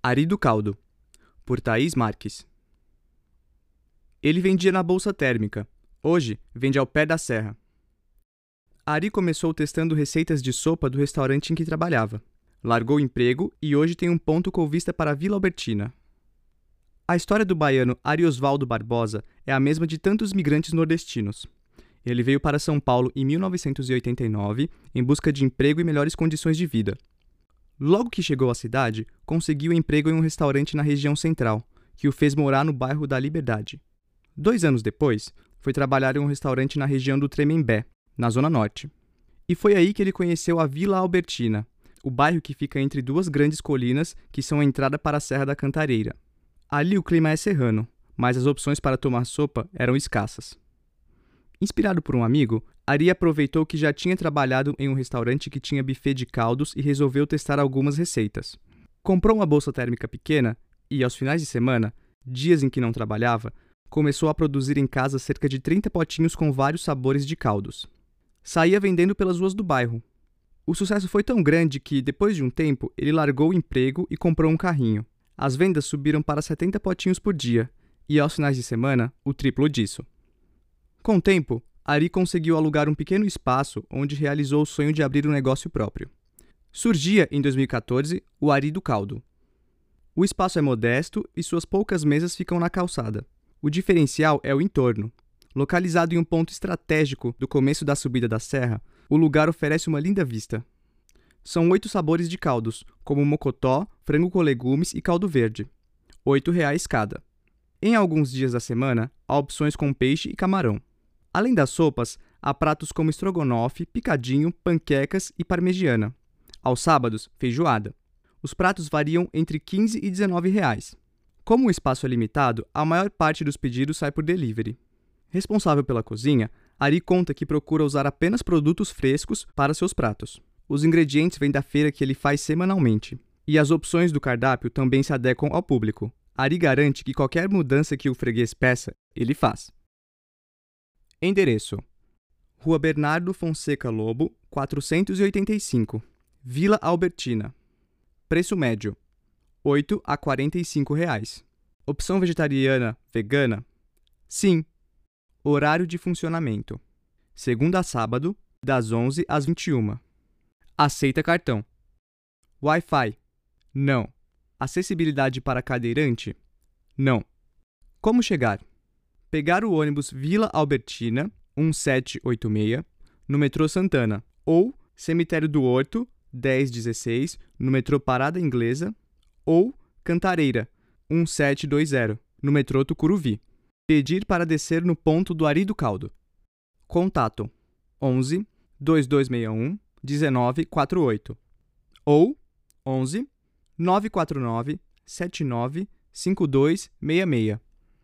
Ari do Caldo, por Thaís Marques. Ele vendia na bolsa térmica. Hoje, vende ao pé da serra. Ari começou testando receitas de sopa do restaurante em que trabalhava. Largou o emprego e hoje tem um ponto com vista para a Vila Albertina. A história do baiano Ari Osvaldo Barbosa é a mesma de tantos migrantes nordestinos. Ele veio para São Paulo em 1989 em busca de emprego e melhores condições de vida. Logo que chegou à cidade, conseguiu emprego em um restaurante na região central, que o fez morar no bairro da Liberdade. Dois anos depois, foi trabalhar em um restaurante na região do Tremembé, na Zona Norte. E foi aí que ele conheceu a Vila Albertina, o bairro que fica entre duas grandes colinas que são a entrada para a Serra da Cantareira. Ali o clima é serrano, mas as opções para tomar sopa eram escassas. Inspirado por um amigo, Ari aproveitou que já tinha trabalhado em um restaurante que tinha buffet de caldos e resolveu testar algumas receitas. Comprou uma bolsa térmica pequena e, aos finais de semana, dias em que não trabalhava, começou a produzir em casa cerca de 30 potinhos com vários sabores de caldos. Saía vendendo pelas ruas do bairro. O sucesso foi tão grande que, depois de um tempo, ele largou o emprego e comprou um carrinho. As vendas subiram para 70 potinhos por dia, e aos finais de semana, o triplo disso. Com o tempo, Ari conseguiu alugar um pequeno espaço onde realizou o sonho de abrir um negócio próprio. Surgia, em 2014, o Ari do Caldo. O espaço é modesto e suas poucas mesas ficam na calçada. O diferencial é o entorno. Localizado em um ponto estratégico do começo da subida da serra, o lugar oferece uma linda vista. São oito sabores de caldos, como mocotó, frango com legumes e caldo verde. R$ reais cada. Em alguns dias da semana, há opções com peixe e camarão. Além das sopas, há pratos como estrogonofe, picadinho, panquecas e parmegiana. Aos sábados, feijoada. Os pratos variam entre 15 e 19 reais. Como o espaço é limitado, a maior parte dos pedidos sai por delivery. Responsável pela cozinha, Ari conta que procura usar apenas produtos frescos para seus pratos. Os ingredientes vêm da feira que ele faz semanalmente. E as opções do cardápio também se adequam ao público. Ari garante que qualquer mudança que o freguês peça, ele faz. Endereço: Rua Bernardo Fonseca Lobo, 485, Vila Albertina. Preço médio: 8 a 45 reais. Opção vegetariana, vegana? Sim. Horário de funcionamento: segunda a sábado, das 11 às 21. Aceita cartão. Wi-Fi? Não. Acessibilidade para cadeirante? Não. Como chegar? Pegar o ônibus Vila Albertina 1786 no metrô Santana ou Cemitério do Horto 1016 no metrô Parada Inglesa ou Cantareira 1720 no metrô Tucuruvi. Pedir para descer no ponto do Ari do Caldo. Contato 11 2261 1948 ou 11 949 79 5266